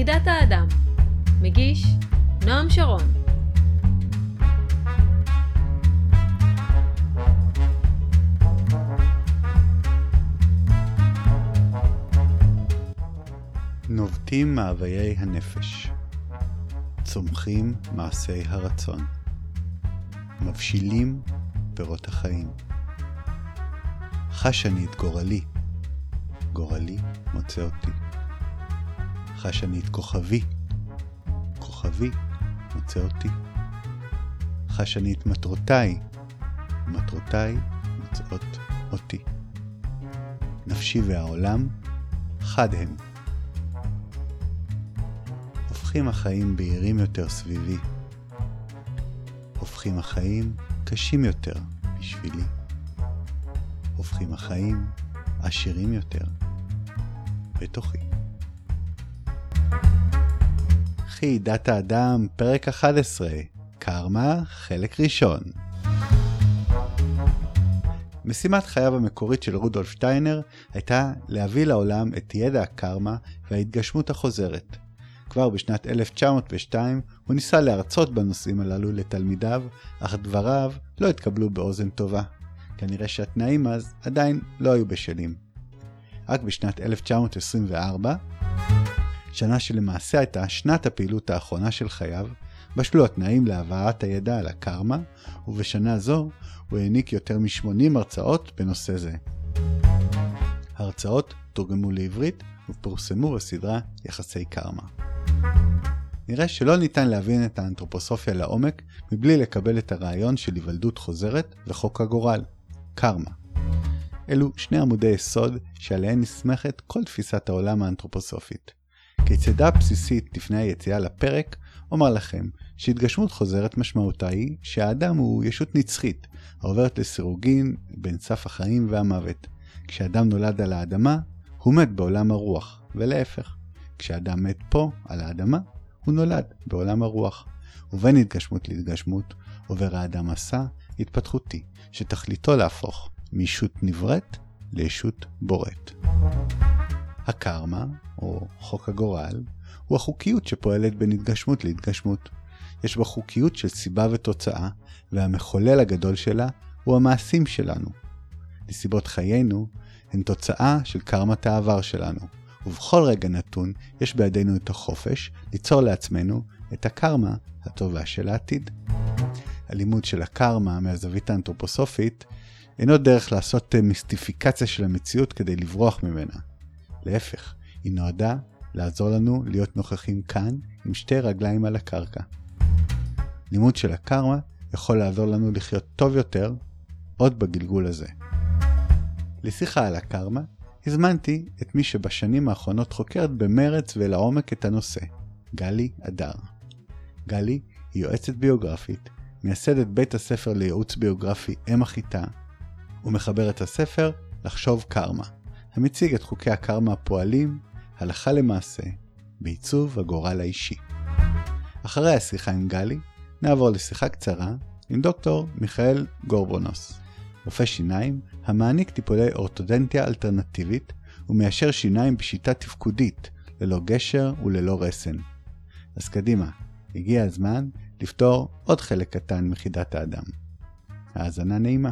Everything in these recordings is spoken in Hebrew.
יחידת האדם. מגיש נועם שרון. נובטים מאוויי הנפש, צומחים מעשי הרצון, מבשילים פירות החיים. חש אני את גורלי, גורלי מוצא אותי. חש אני את כוכבי, כוכבי מוצא אותי. חש אני את מטרותיי, מטרותיי מוצאות אותי. נפשי והעולם חד הם. הופכים החיים בהירים יותר סביבי. הופכים החיים קשים יותר בשבילי. הופכים החיים עשירים יותר בתוכי. חידת האדם, פרק 11, קרמה, חלק ראשון. משימת חייו המקורית של רודולף שטיינר הייתה להביא לעולם את ידע הקרמה וההתגשמות החוזרת. כבר בשנת 1902 הוא ניסה להרצות בנושאים הללו לתלמידיו, אך דבריו לא התקבלו באוזן טובה. כנראה שהתנאים אז עדיין לא היו בשלים. רק בשנת 1924, שנה שלמעשה הייתה שנת הפעילות האחרונה של חייו, בשלו התנאים להבאת הידע על הקרמה, ובשנה זו הוא העניק יותר מ-80 הרצאות בנושא זה. ההרצאות תורגמו לעברית ופורסמו בסדרה יחסי קרמה. נראה שלא ניתן להבין את האנתרופוסופיה לעומק מבלי לקבל את הרעיון של היוולדות חוזרת וחוק הגורל, קרמה. אלו שני עמודי יסוד שעליהן נסמכת כל תפיסת העולם האנתרופוסופית. כיצדה בסיסית לפני היציאה לפרק, אומר לכם שהתגשמות חוזרת משמעותה היא שהאדם הוא ישות נצחית, העוברת לסירוגין בין סף החיים והמוות. כשאדם נולד על האדמה, הוא מת בעולם הרוח, ולהפך. כשאדם מת פה, על האדמה, הוא נולד בעולם הרוח. ובין התגשמות להתגשמות, עובר האדם מסע התפתחותי, שתכליתו להפוך מישות נבראת לישות בוראת. הקרמה, או חוק הגורל, הוא החוקיות שפועלת בין התגשמות להתגשמות. יש בה חוקיות של סיבה ותוצאה, והמחולל הגדול שלה הוא המעשים שלנו. נסיבות חיינו הן תוצאה של קרמת העבר שלנו, ובכל רגע נתון יש בידינו את החופש ליצור לעצמנו את הקרמה הטובה של העתיד. הלימוד של הקרמה מהזווית האנתרופוסופית אינו דרך לעשות מיסטיפיקציה של המציאות כדי לברוח ממנה. להפך, היא נועדה לעזור לנו להיות נוכחים כאן עם שתי רגליים על הקרקע. לימוד של הקרמה יכול לעזור לנו לחיות טוב יותר עוד בגלגול הזה. לשיחה על הקרמה, הזמנתי את מי שבשנים האחרונות חוקרת במרץ ולעומק את הנושא, גלי אדר. גלי היא יועצת ביוגרפית, מייסדת בית הספר לייעוץ ביוגרפי אם החיטה, ומחבר את הספר לחשוב קרמה, המציג את חוקי הקרמה הפועלים, הלכה למעשה, בעיצוב הגורל האישי. אחרי השיחה עם גלי, נעבור לשיחה קצרה עם דוקטור מיכאל גורבונוס, רופא שיניים המעניק טיפולי אורתודנטיה אלטרנטיבית ומיישר שיניים בשיטה תפקודית, ללא גשר וללא רסן. אז קדימה, הגיע הזמן לפתור עוד חלק קטן מחידת האדם. האזנה נעימה.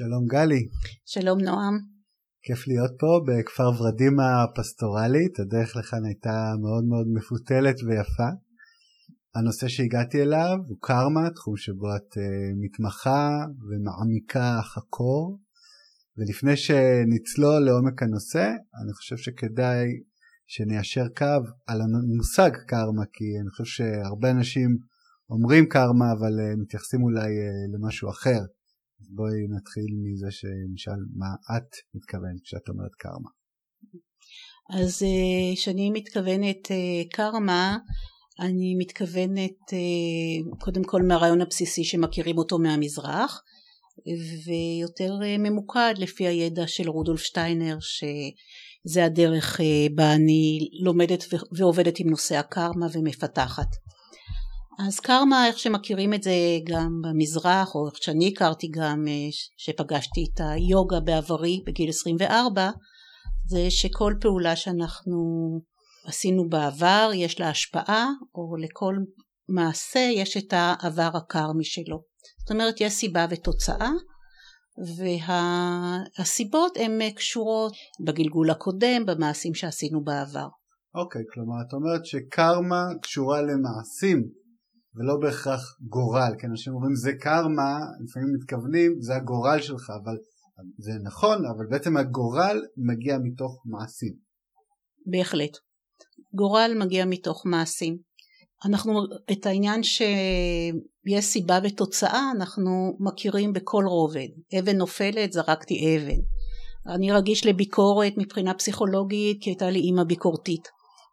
שלום גלי. שלום נועם. כיף להיות פה בכפר ורדים הפסטורלית, הדרך לכאן הייתה מאוד מאוד מפותלת ויפה. הנושא שהגעתי אליו הוא קרמה, תחום שבו את uh, מתמחה ומעמיקה חקור. ולפני שנצלול לעומק הנושא, אני חושב שכדאי שניישר קו על המושג קרמה, כי אני חושב שהרבה אנשים אומרים קרמה, אבל uh, מתייחסים אולי uh, למשהו אחר. אז בואי נתחיל מזה שנשאל מה את מתכוונת כשאת אומרת קרמה. אז כשאני מתכוונת קרמה, אני מתכוונת קודם כל מהרעיון הבסיסי שמכירים אותו מהמזרח ויותר ממוקד לפי הידע של רודולף שטיינר שזה הדרך בה אני לומדת ועובדת עם נושא הקרמה ומפתחת. אז קרמה, איך שמכירים את זה גם במזרח, או איך שאני הכרתי גם, אה, שפגשתי את היוגה בעברי בגיל 24, זה שכל פעולה שאנחנו עשינו בעבר יש לה השפעה, או לכל מעשה יש את העבר הקרמי שלו. זאת אומרת, יש סיבה ותוצאה, והסיבות הן קשורות בגלגול הקודם, במעשים שעשינו בעבר. אוקיי, okay, כלומר את אומרת שקרמה קשורה למעשים ולא בהכרח גורל, כי אנשים אומרים זה קרמה, לפעמים מתכוונים זה הגורל שלך, אבל זה נכון, אבל בעצם הגורל מגיע מתוך מעשים. בהחלט. גורל מגיע מתוך מעשים. אנחנו, את העניין שיש סיבה ותוצאה, אנחנו מכירים בכל רובד. אבן נופלת, זרקתי אבן. אני רגיש לביקורת מבחינה פסיכולוגית, כי הייתה לי אימא ביקורתית.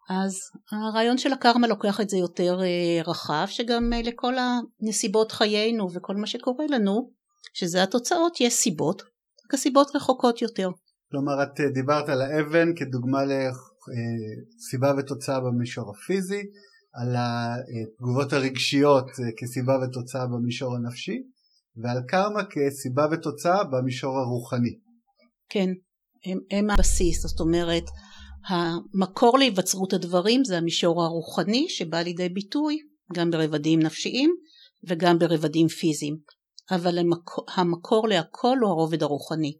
אז הרעיון של הקרמה לוקח את זה יותר אה, רחב, שגם אה, לכל הנסיבות חיינו וכל מה שקורה לנו, שזה התוצאות, יש סיבות, רק הסיבות רחוקות יותר. כלומר את אה, דיברת על האבן כדוגמה לסיבה ותוצאה במישור הפיזי, על התגובות הרגשיות כסיבה ותוצאה במישור הנפשי, ועל קרמה כסיבה ותוצאה במישור הרוחני. כן, הם, הם הבסיס, זאת אומרת המקור להיווצרות הדברים זה המישור הרוחני שבא לידי ביטוי גם ברבדים נפשיים וגם ברבדים פיזיים אבל המקור, המקור להכל הוא הרובד הרוחני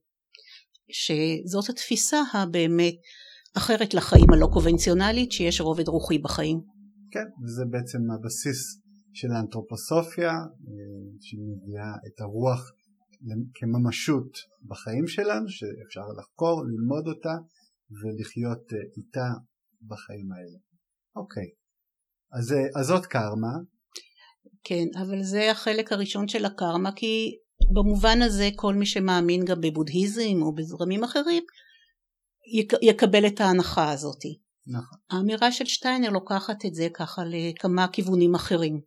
שזאת התפיסה הבאמת אחרת לחיים הלא קונבנציונלית שיש רובד רוחי בחיים. כן, וזה בעצם הבסיס של האנתרופוסופיה שמביאה את הרוח כממשות בחיים שלנו שאפשר לחקור, ללמוד אותה ולחיות אה, איתה בחיים האלה. אוקיי, אז, אה, אז זאת קרמה. כן, אבל זה החלק הראשון של הקרמה כי במובן הזה כל מי שמאמין גם בבודהיזם או בזרמים אחרים יק, יקבל את ההנחה הזאת. נכון. האמירה של שטיינר לוקחת את זה ככה לכמה כיוונים אחרים.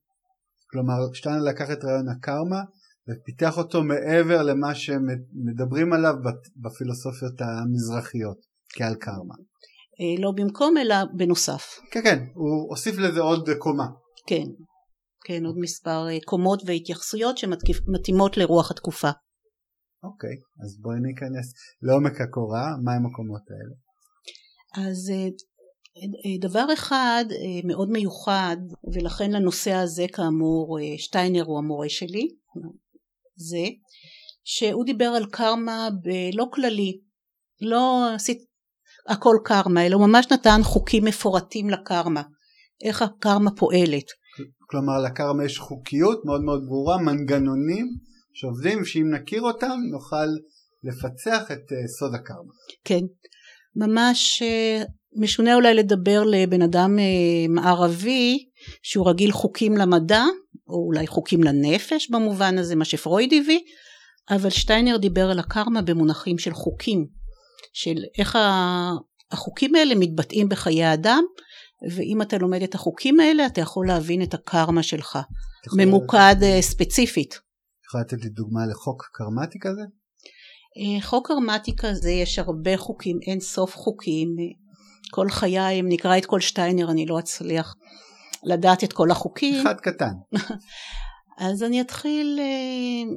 כלומר שטיינר לקח את רעיון הקרמה ופיתח אותו מעבר למה שמדברים עליו בפילוסופיות המזרחיות. כעל קרמה. אה, לא במקום אלא בנוסף. כן כן, הוא הוסיף לזה עוד קומה. כן, כן עוד מספר אה, קומות והתייחסויות שמתאימות לרוח התקופה. אוקיי, אז בואי ניכנס לעומק הקורה, מהם הקומות האלה? אז אה, דבר אחד מאוד מיוחד ולכן לנושא הזה כאמור שטיינר הוא המורה שלי זה שהוא דיבר על קרמה בלא כללי לא עשית הכל קרמה, אלא הוא ממש נתן חוקים מפורטים לקרמה, איך הקרמה פועלת. כלומר לקרמה יש חוקיות מאוד מאוד ברורה, מנגנונים שעובדים שאם נכיר אותם נוכל לפצח את uh, סוד הקרמה. כן, ממש uh, משונה אולי לדבר לבן אדם uh, מערבי שהוא רגיל חוקים למדע, או אולי חוקים לנפש במובן הזה, מה שפרויד הביא, אבל שטיינר דיבר על הקרמה במונחים של חוקים. של איך החוקים האלה מתבטאים בחיי האדם ואם אתה לומד את החוקים האלה אתה יכול להבין את הקרמה שלך ממוקד לתת... אה, ספציפית. יכולה לתת לי דוגמה לחוק קרמטי כזה? אה, חוק קרמטי כזה יש הרבה חוקים אין סוף חוקים כל חיי אם נקרא את כל שטיינר אני לא אצליח לדעת את כל החוקים. אחד קטן. אז אני אתחיל אה,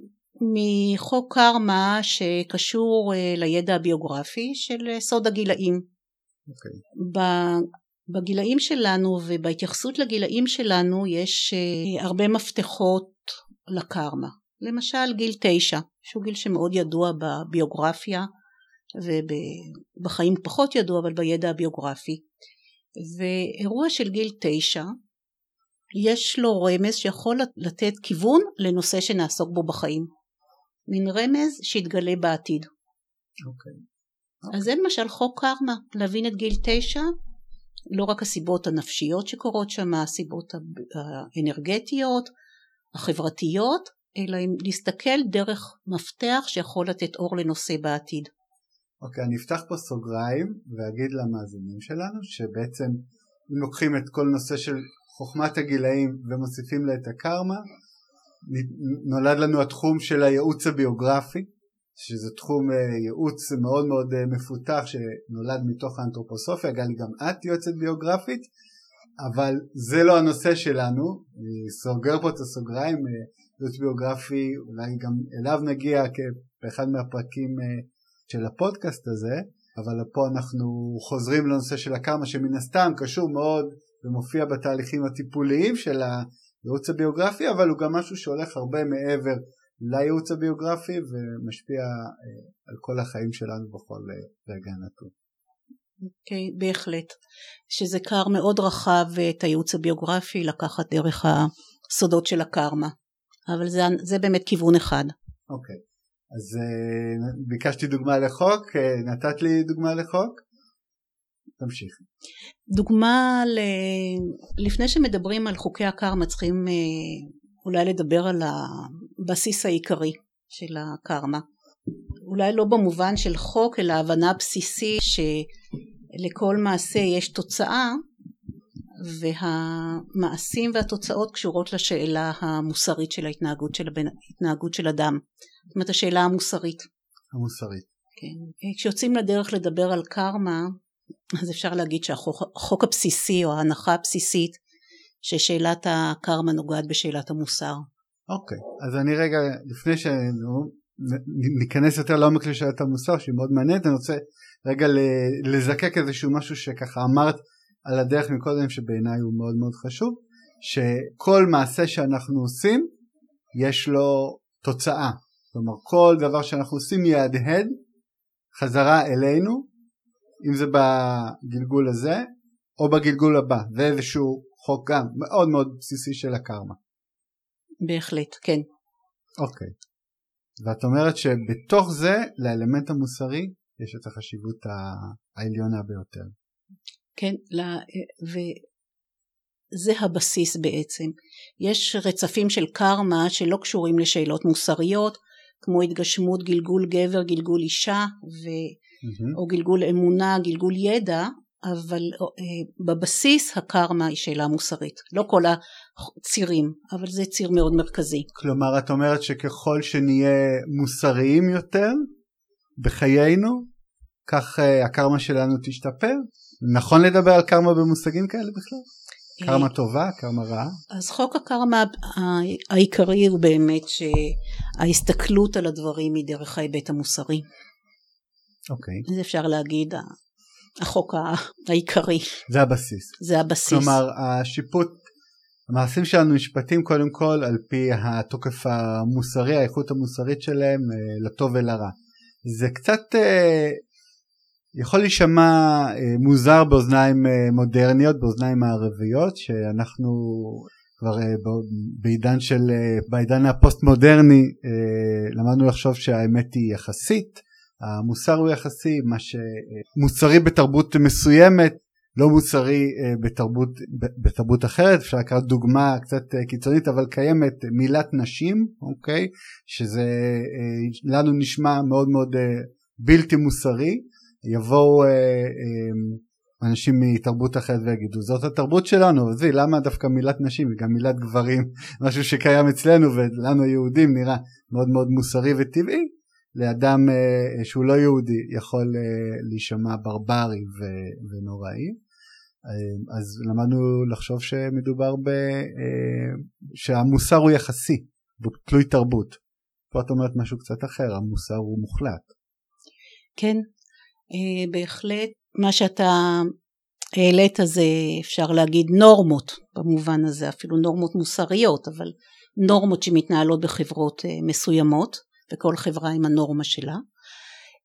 מחוק קרמה שקשור אה, לידע הביוגרפי של אה, סוד הגילאים. Okay. אוקיי. בגילאים שלנו ובהתייחסות לגילאים שלנו יש אה, הרבה מפתחות לקרמה. למשל גיל תשע, שהוא גיל שמאוד ידוע בביוגרפיה ובחיים פחות ידוע אבל בידע הביוגרפי. ואירוע של גיל תשע יש לו רמז שיכול לתת כיוון לנושא שנעסוק בו בחיים. מין רמז שיתגלה בעתיד. אוקיי. Okay. אז זה למשל חוק קרמה, להבין את גיל תשע, לא רק הסיבות הנפשיות שקורות שם, הסיבות האנרגטיות, החברתיות, אלא אם להסתכל דרך מפתח שיכול לתת אור לנושא בעתיד. אוקיי, okay, אני אפתח פה סוגריים ואגיד למאזינים שלנו שבעצם אם לוקחים את כל נושא של חוכמת הגילאים ומוסיפים לה את הקרמה, נולד לנו התחום של הייעוץ הביוגרפי שזה תחום אה, ייעוץ מאוד מאוד אה, מפותח שנולד מתוך האנתרופוסופיה, גלי גם את יועצת ביוגרפית אבל זה לא הנושא שלנו, אני סוגר פה את הסוגריים, ייעוץ ביוגרפי, אולי גם אליו נגיע באחד מהפרקים של הפודקאסט הזה, אבל פה אנחנו חוזרים לנושא של הקרמה שמן הסתם קשור מאוד ומופיע בתהליכים הטיפוליים של הייעוץ הביוגרפי, אבל הוא גם משהו שהולך הרבה מעבר לייעוץ הביוגרפי ומשפיע על כל החיים שלנו בכל רגע נתון. כן, okay, בהחלט. שזה קר מאוד רחב את הייעוץ הביוגרפי לקחת דרך הסודות של הקרמה. אבל זה, זה באמת כיוון אחד. אוקיי. Okay. אז ביקשתי דוגמה לחוק, נתת לי דוגמה לחוק? תמשיך. דוגמה ל... לפני שמדברים על חוקי הקרמה צריכים uh, אולי לדבר על הבסיס העיקרי של הקרמה. אולי לא במובן של חוק אלא הבנה בסיסית שלכל מעשה יש תוצאה והמעשים והתוצאות קשורות לשאלה המוסרית של ההתנהגות של, הבן, ההתנהגות של אדם. זאת אומרת השאלה המוסרית. המוסרית. כן. כשיוצאים לדרך לדבר על קרמה אז אפשר להגיד שהחוק הבסיסי או ההנחה הבסיסית ששאלת הקרמה נוגעת בשאלת המוסר. אוקיי, אז אני רגע לפני שניכנס יותר לעומק לשאלת המוסר שהיא מאוד מעניינת אני רוצה רגע לזקק איזשהו משהו שככה אמרת על הדרך מקודם שבעיניי הוא מאוד מאוד חשוב שכל מעשה שאנחנו עושים יש לו תוצאה כלומר כל דבר שאנחנו עושים יהדהד חזרה אלינו אם זה בגלגול הזה או בגלגול הבא זה איזשהו חוק גם מאוד מאוד בסיסי של הקרמה. בהחלט כן. אוקיי. ואת אומרת שבתוך זה לאלמנט המוסרי יש את החשיבות העליונה ביותר. כן, וזה הבסיס בעצם. יש רצפים של קרמה שלא קשורים לשאלות מוסריות, כמו התגשמות גלגול גבר, גלגול אישה, ו... mm-hmm. או גלגול אמונה, גלגול ידע, אבל אה, בבסיס הקרמה היא שאלה מוסרית. לא כל הצירים, אבל זה ציר מאוד מרכזי. כלומר, את אומרת שככל שנהיה מוסריים יותר בחיינו, כך אה, הקרמה שלנו תשתפר? נכון לדבר על קרמה במושגים כאלה בכלל? קרמה טובה, קרמה רעה? אז חוק הקרמה העיקרי הוא באמת שההסתכלות על הדברים היא דרך ההיבט המוסרי. אוקיי. Okay. זה אפשר להגיד החוק העיקרי. זה הבסיס. זה הבסיס. כלומר השיפוט, המעשים שלנו נשפטים קודם כל על פי התוקף המוסרי, האיכות המוסרית שלהם אה, לטוב ולרע. זה קצת אה, יכול להישמע אה, מוזר באוזניים מודרניות, באוזניים מערביות, שאנחנו כבר בעידן של, בעידן הפוסט מודרני למדנו לחשוב שהאמת היא יחסית, המוסר הוא יחסי, מה שמוסרי בתרבות מסוימת לא מוסרי בתרבות, בתרבות אחרת, אפשר לקחת דוגמה קצת קיצונית אבל קיימת מילת נשים, אוקיי, שזה לנו נשמע מאוד מאוד בלתי מוסרי, יבואו אה, אה, אנשים מתרבות אחרת ויגידו זאת התרבות שלנו, עזבי למה דווקא מילת נשים? וגם מילת גברים, משהו שקיים אצלנו ולנו היהודים נראה מאוד מאוד מוסרי וטבעי, לאדם אה, שהוא לא יהודי יכול אה, להישמע ברברי ונוראי. אה, אז למדנו לחשוב שמדובר ב... שהמוסר הוא יחסי, הוא תלוי תרבות. פה את אומרת משהו קצת אחר, המוסר הוא מוחלט. כן, בהחלט מה שאתה העלית זה אפשר להגיד נורמות במובן הזה אפילו נורמות מוסריות אבל נורמות שמתנהלות בחברות מסוימות וכל חברה עם הנורמה שלה.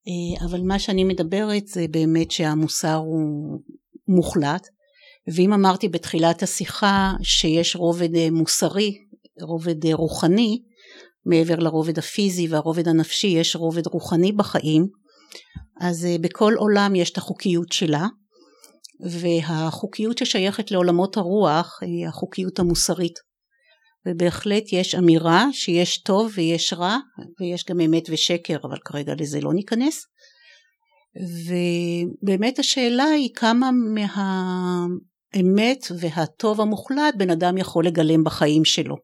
אה, אבל מה שאני מדברת זה באמת שהמוסר הוא מוחלט. ואם אמרתי בתחילת השיחה שיש רובד מוסרי רובד רוחני מעבר לרובד הפיזי והרובד הנפשי יש רובד רוחני בחיים אז אה, בכל עולם יש את החוקיות שלה. והחוקיות ששייכת לעולמות הרוח היא החוקיות המוסרית ובהחלט יש אמירה שיש טוב ויש רע ויש גם אמת ושקר אבל כרגע לזה לא ניכנס ובאמת השאלה היא כמה מהאמת והטוב המוחלט בן אדם יכול לגלם בחיים שלו.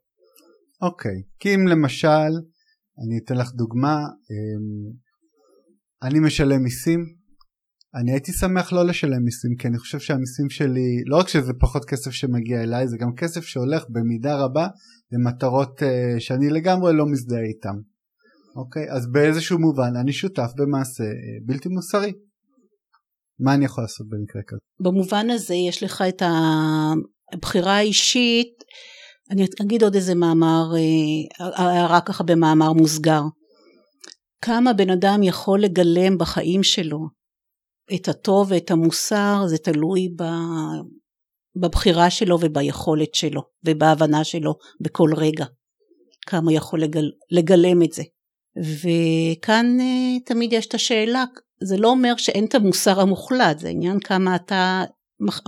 אוקיי, okay. כי אם למשל, אני אתן לך דוגמה, אמ, אני משלם מיסים, אני הייתי שמח לא לשלם מיסים כי אני חושב שהמיסים שלי לא רק שזה פחות כסף שמגיע אליי זה גם כסף שהולך במידה רבה למטרות uh, שאני לגמרי לא מזדהה איתם. אוקיי אז באיזשהו מובן אני שותף במעשה uh, בלתי מוסרי. מה אני יכול לעשות במקרה כזה? במובן הזה יש לך את הבחירה האישית אני אגיד עוד איזה מאמר uh, הערה ככה במאמר מוסגר כמה בן אדם יכול לגלם בחיים שלו את הטוב ואת המוסר זה תלוי בבחירה שלו וביכולת שלו ובהבנה שלו בכל רגע. כמה יכול לגל, לגלם את זה. וכאן אה, תמיד יש את השאלה זה לא אומר שאין את המוסר המוחלט זה עניין כמה אתה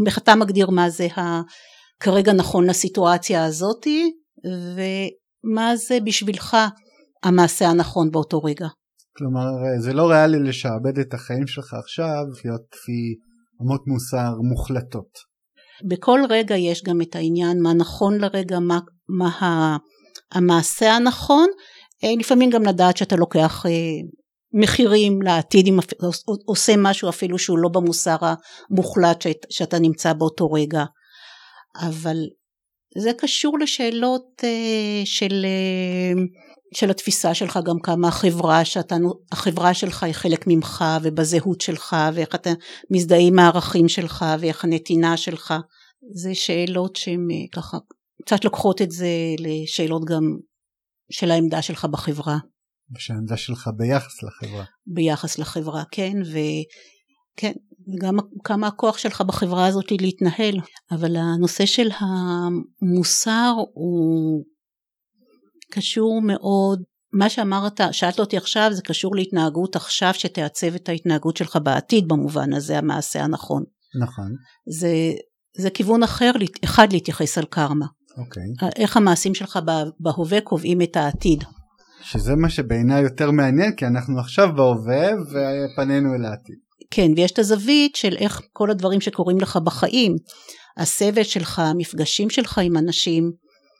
איך אתה מגדיר מה זה ה, כרגע נכון לסיטואציה הזאתי ומה זה בשבילך המעשה הנכון באותו רגע כלומר זה לא ריאלי לשעבד את החיים שלך עכשיו להיות לפי אמות מוסר מוחלטות. בכל רגע יש גם את העניין מה נכון לרגע, מה, מה המעשה הנכון, אה, לפעמים גם לדעת שאתה לוקח אה, מחירים לעתיד, אם עושה משהו אפילו שהוא לא במוסר המוחלט שאתה נמצא באותו רגע. אבל זה קשור לשאלות אה, של של התפיסה שלך גם כמה החברה שאתה, החברה שלך היא חלק ממך ובזהות שלך ואיך אתה מזדהה עם הערכים שלך ואיך הנתינה שלך זה שאלות שהן אה, ככה קצת לוקחות את זה לשאלות גם של העמדה שלך בחברה. ושהעמדה שלך ביחס לחברה. ביחס לחברה כן וכן וגם כמה הכוח שלך בחברה הזאת להתנהל אבל הנושא של המוסר הוא קשור מאוד, מה שאמרת, שאלת אותי עכשיו, זה קשור להתנהגות עכשיו שתעצב את ההתנהגות שלך בעתיד במובן הזה, המעשה הנכון. נכון. זה, זה כיוון אחר, אחד להתייחס על קרמה. אוקיי. איך המעשים שלך בהווה קובעים את העתיד. שזה מה שבעיניי יותר מעניין, כי אנחנו עכשיו בהווה ופנינו אל העתיד. כן, ויש את הזווית של איך כל הדברים שקורים לך בחיים, הסבל שלך, המפגשים שלך עם אנשים,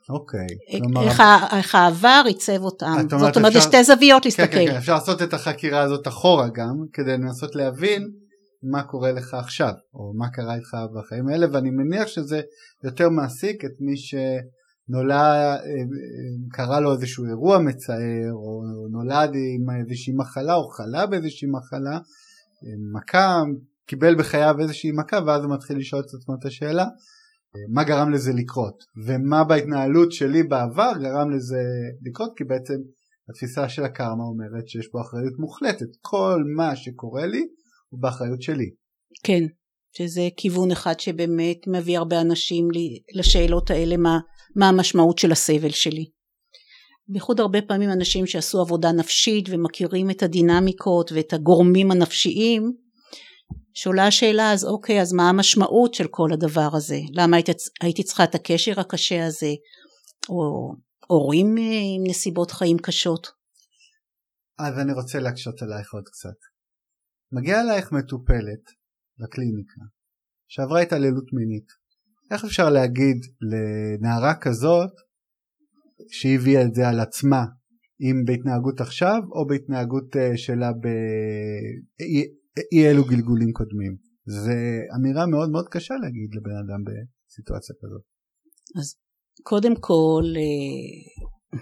אוקיי. כלומר... איך, איך העבר עיצב אותם. זאת אומרת, יש שתי זוויות להסתכל. כן, כן, כן, אפשר לעשות את החקירה הזאת אחורה גם, כדי לנסות להבין מה קורה לך עכשיו, או מה קרה איתך בחיים האלה, ואני מניח שזה יותר מעסיק את מי שנולד, אה, קרה לו איזשהו אירוע מצער, או נולד עם איזושהי מחלה, או חלה באיזושהי מחלה, מכה, קיבל בחייו איזושהי מכה, ואז הוא מתחיל לשאול את עצמו את השאלה, מה גרם לזה לקרות ומה בהתנהלות שלי בעבר גרם לזה לקרות כי בעצם התפיסה של הקרמה אומרת שיש פה אחריות מוחלטת כל מה שקורה לי הוא באחריות שלי. כן שזה כיוון אחד שבאמת מביא הרבה אנשים לשאלות האלה מה, מה המשמעות של הסבל שלי. בייחוד הרבה פעמים אנשים שעשו עבודה נפשית ומכירים את הדינמיקות ואת הגורמים הנפשיים שעולה השאלה אז אוקיי אז מה המשמעות של כל הדבר הזה למה הייתי, הייתי צריכה את הקשר הקשה הזה או הורים עם נסיבות חיים קשות. אז אני רוצה להקשות עלייך עוד קצת. מגיעה אלייך מטופלת לקליניקה שעברה התעללות מינית. איך אפשר להגיד לנערה כזאת שהיא הביאה את זה על עצמה אם בהתנהגות עכשיו או בהתנהגות אה, שלה ב... אי אלו גלגולים קודמים. זה אמירה מאוד מאוד קשה להגיד לבן אדם בסיטואציה כזאת. אז קודם כל אה,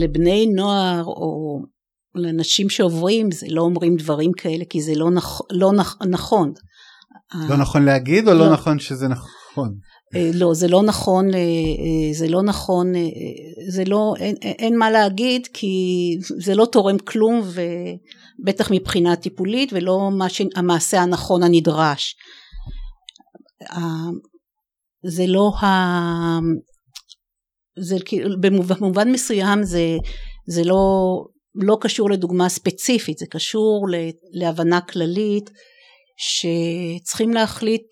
לבני נוער או לאנשים שעוברים זה לא אומרים דברים כאלה כי זה לא, נכ, לא נכ, נכון. לא נכון להגיד או לא, לא נכון שזה נכון? אה, לא זה לא נכון אה, זה לא נכון זה לא אין, אין מה להגיד כי זה לא תורם כלום ו... בטח מבחינה טיפולית ולא המעשה הנכון הנדרש. זה לא ה... זה במובן מסוים זה, זה לא, לא קשור לדוגמה ספציפית, זה קשור להבנה כללית שצריכים להחליט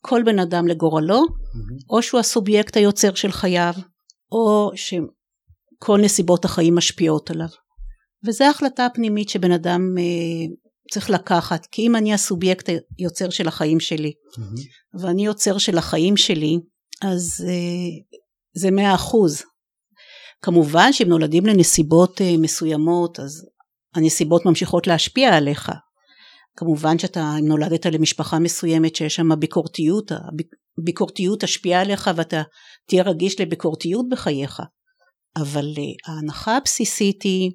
כל בן אדם לגורלו, mm-hmm. או שהוא הסובייקט היוצר של חייו, או שכל נסיבות החיים משפיעות עליו. וזו החלטה פנימית שבן אדם אה, צריך לקחת כי אם אני הסובייקט היוצר של החיים שלי mm-hmm. ואני יוצר של החיים שלי אז אה, זה מאה אחוז. כמובן שאם נולדים לנסיבות אה, מסוימות אז הנסיבות ממשיכות להשפיע עליך. כמובן שאתה אם נולדת למשפחה מסוימת שיש שם ביקורתיות, הביקורתיות תשפיע עליך ואתה תהיה רגיש לביקורתיות בחייך, אבל אה, ההנחה הבסיסית היא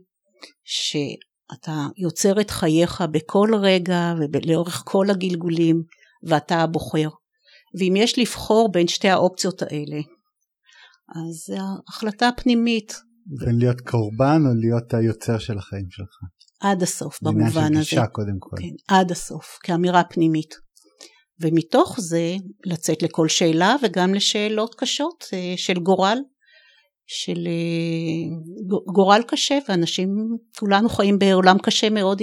שאתה יוצר את חייך בכל רגע ולאורך כל הגלגולים ואתה הבוחר. ואם יש לבחור בין שתי האופציות האלה, אז זו החלטה פנימית. בין להיות קורבן או להיות היוצר של החיים שלך. עד הסוף במובן הזה. עניין של גישה קודם כל. כן, עד הסוף, כאמירה פנימית. ומתוך זה לצאת לכל שאלה וגם לשאלות קשות אה, של גורל, של אה, גורל קשה ואנשים, כולנו חיים בעולם קשה מאוד,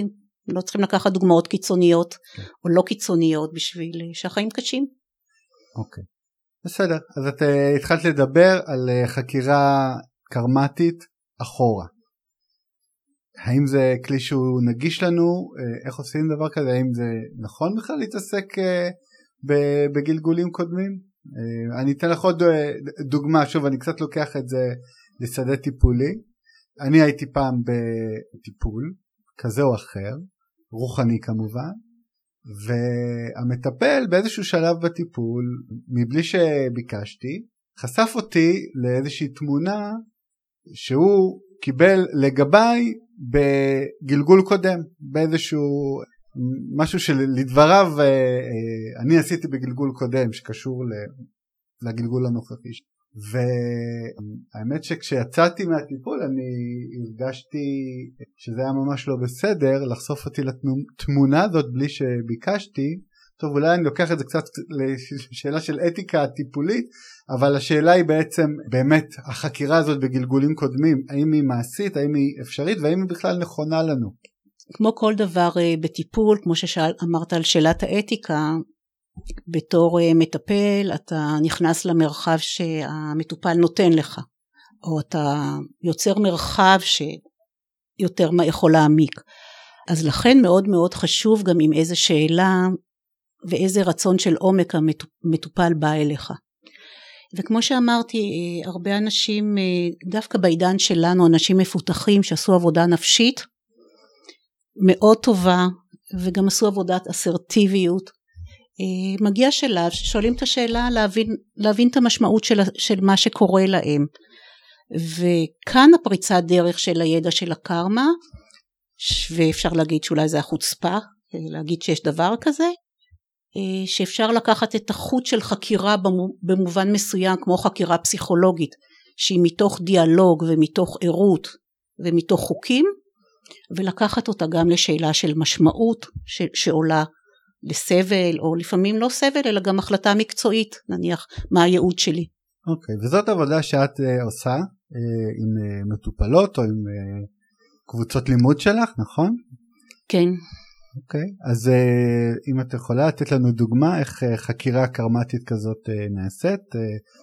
לא צריכים לקחת דוגמאות קיצוניות כן. או לא קיצוניות בשביל אה, שהחיים קשים. אוקיי, בסדר, אז את התחלת לדבר על חקירה קרמטית אחורה. האם זה כלי שהוא נגיש לנו, איך עושים דבר כזה, האם זה נכון בכלל להתעסק בגלגולים קודמים. אה, אני אתן לך עוד אה, דוגמה, שוב אני קצת לוקח את זה לשדה טיפולי. אני הייתי פעם בטיפול כזה או אחר, רוחני כמובן, והמטפל באיזשהו שלב בטיפול, מבלי שביקשתי, חשף אותי לאיזושהי תמונה שהוא קיבל לגביי בגלגול קודם, באיזשהו משהו שלדבריו אה, אה, אני עשיתי בגלגול קודם שקשור לגלגול הנוכחי. והאמת שכשיצאתי מהטיפול אני הרגשתי שזה היה ממש לא בסדר לחשוף אותי לתמונה הזאת בלי שביקשתי. טוב אולי אני לוקח את זה קצת לשאלה של אתיקה טיפולית אבל השאלה היא בעצם באמת החקירה הזאת בגלגולים קודמים האם היא מעשית האם היא אפשרית והאם היא בכלל נכונה לנו כמו כל דבר אה, בטיפול, כמו שאמרת על שאלת האתיקה, בתור אה, מטפל אתה נכנס למרחב שהמטופל נותן לך, או אתה יוצר מרחב שיותר יכול להעמיק. אז לכן מאוד מאוד חשוב גם עם איזה שאלה ואיזה רצון של עומק המטופל בא אליך. וכמו שאמרתי, אה, הרבה אנשים, דווקא בעידן שלנו, אנשים מפותחים שעשו עבודה נפשית, מאוד טובה וגם עשו עבודת אסרטיביות. אה, מגיע שלב ששואלים את השאלה להבין, להבין את המשמעות של, של מה שקורה להם. וכאן הפריצת דרך של הידע של הקרמה ואפשר להגיד שאולי זה החוצפה להגיד שיש דבר כזה אה, שאפשר לקחת את החוט של חקירה במובן מסוים כמו חקירה פסיכולוגית שהיא מתוך דיאלוג ומתוך ערות ומתוך חוקים ולקחת אותה גם לשאלה של משמעות ש, שעולה לסבל או לפעמים לא סבל אלא גם החלטה מקצועית נניח מה הייעוד שלי. אוקיי okay, וזאת עבודה שאת uh, עושה uh, עם uh, מטופלות או עם uh, קבוצות לימוד שלך נכון? כן. אוקיי okay, אז uh, אם את יכולה לתת לנו דוגמה איך uh, חקירה קרמטית כזאת uh, נעשית uh,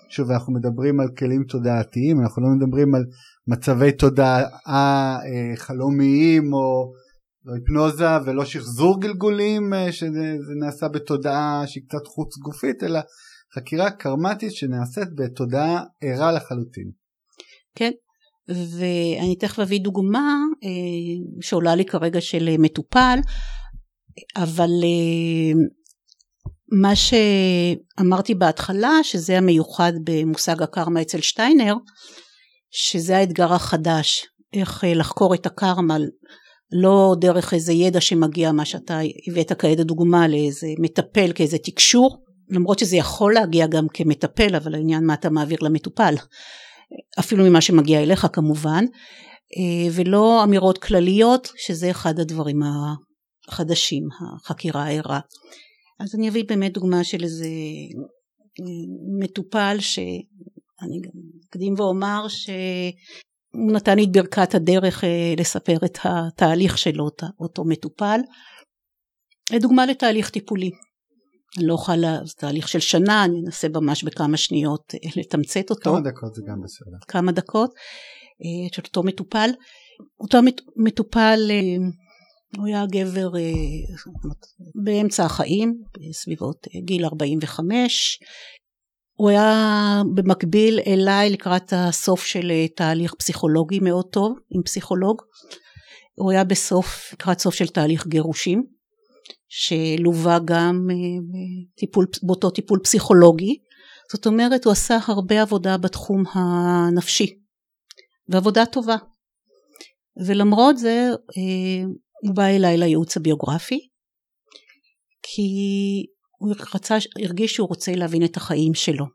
שוב אנחנו מדברים על כלים תודעתיים אנחנו לא מדברים על מצבי תודעה אה, חלומיים או לא היפנוזה ולא שחזור גלגולים אה, שזה נעשה בתודעה שהיא קצת חוץ גופית אלא חקירה קרמטית שנעשית בתודעה ערה לחלוטין. כן ואני תכף אביא דוגמה אה, שעולה לי כרגע של מטופל אבל מה שאמרתי בהתחלה שזה המיוחד במושג הקרמה אצל שטיינר שזה האתגר החדש, איך אה, לחקור את הקרמה לא דרך איזה ידע שמגיע מה שאתה הבאת כעת דוגמה לאיזה מטפל כאיזה תקשור למרות שזה יכול להגיע גם כמטפל אבל העניין מה אתה מעביר למטופל. אפילו ממה שמגיע אליך כמובן. אה, ולא אמירות כלליות שזה אחד הדברים החדשים החקירה הערה. אז אני אביא באמת דוגמה של איזה אה, מטופל ש... אני גם אקדים ואומר שהוא נתן לי את ברכת הדרך אה, לספר את התהליך של אותו מטופל. דוגמה לתהליך טיפולי. אני לא אוכל, זה תהליך של שנה, אני אנסה ממש בכמה שניות אה, לתמצת אותו. כמה דקות זה גם בסדר. כמה דקות אה, של אותו מטופל. אותו מטופל הוא היה גבר באמצע החיים, בסביבות גיל 45, הוא היה במקביל אליי לקראת הסוף של אה, תהליך פסיכולוגי מאוד טוב עם פסיכולוג. הוא היה בסוף, לקראת סוף של תהליך גירושים שלווה גם טיפול, באותו טיפול פסיכולוגי. זאת אומרת הוא עשה הרבה עבודה בתחום הנפשי ועבודה טובה. ולמרות זה הוא בא אליי לייעוץ הביוגרפי כי הוא רצה, הרגיש שהוא רוצה להבין את החיים שלו.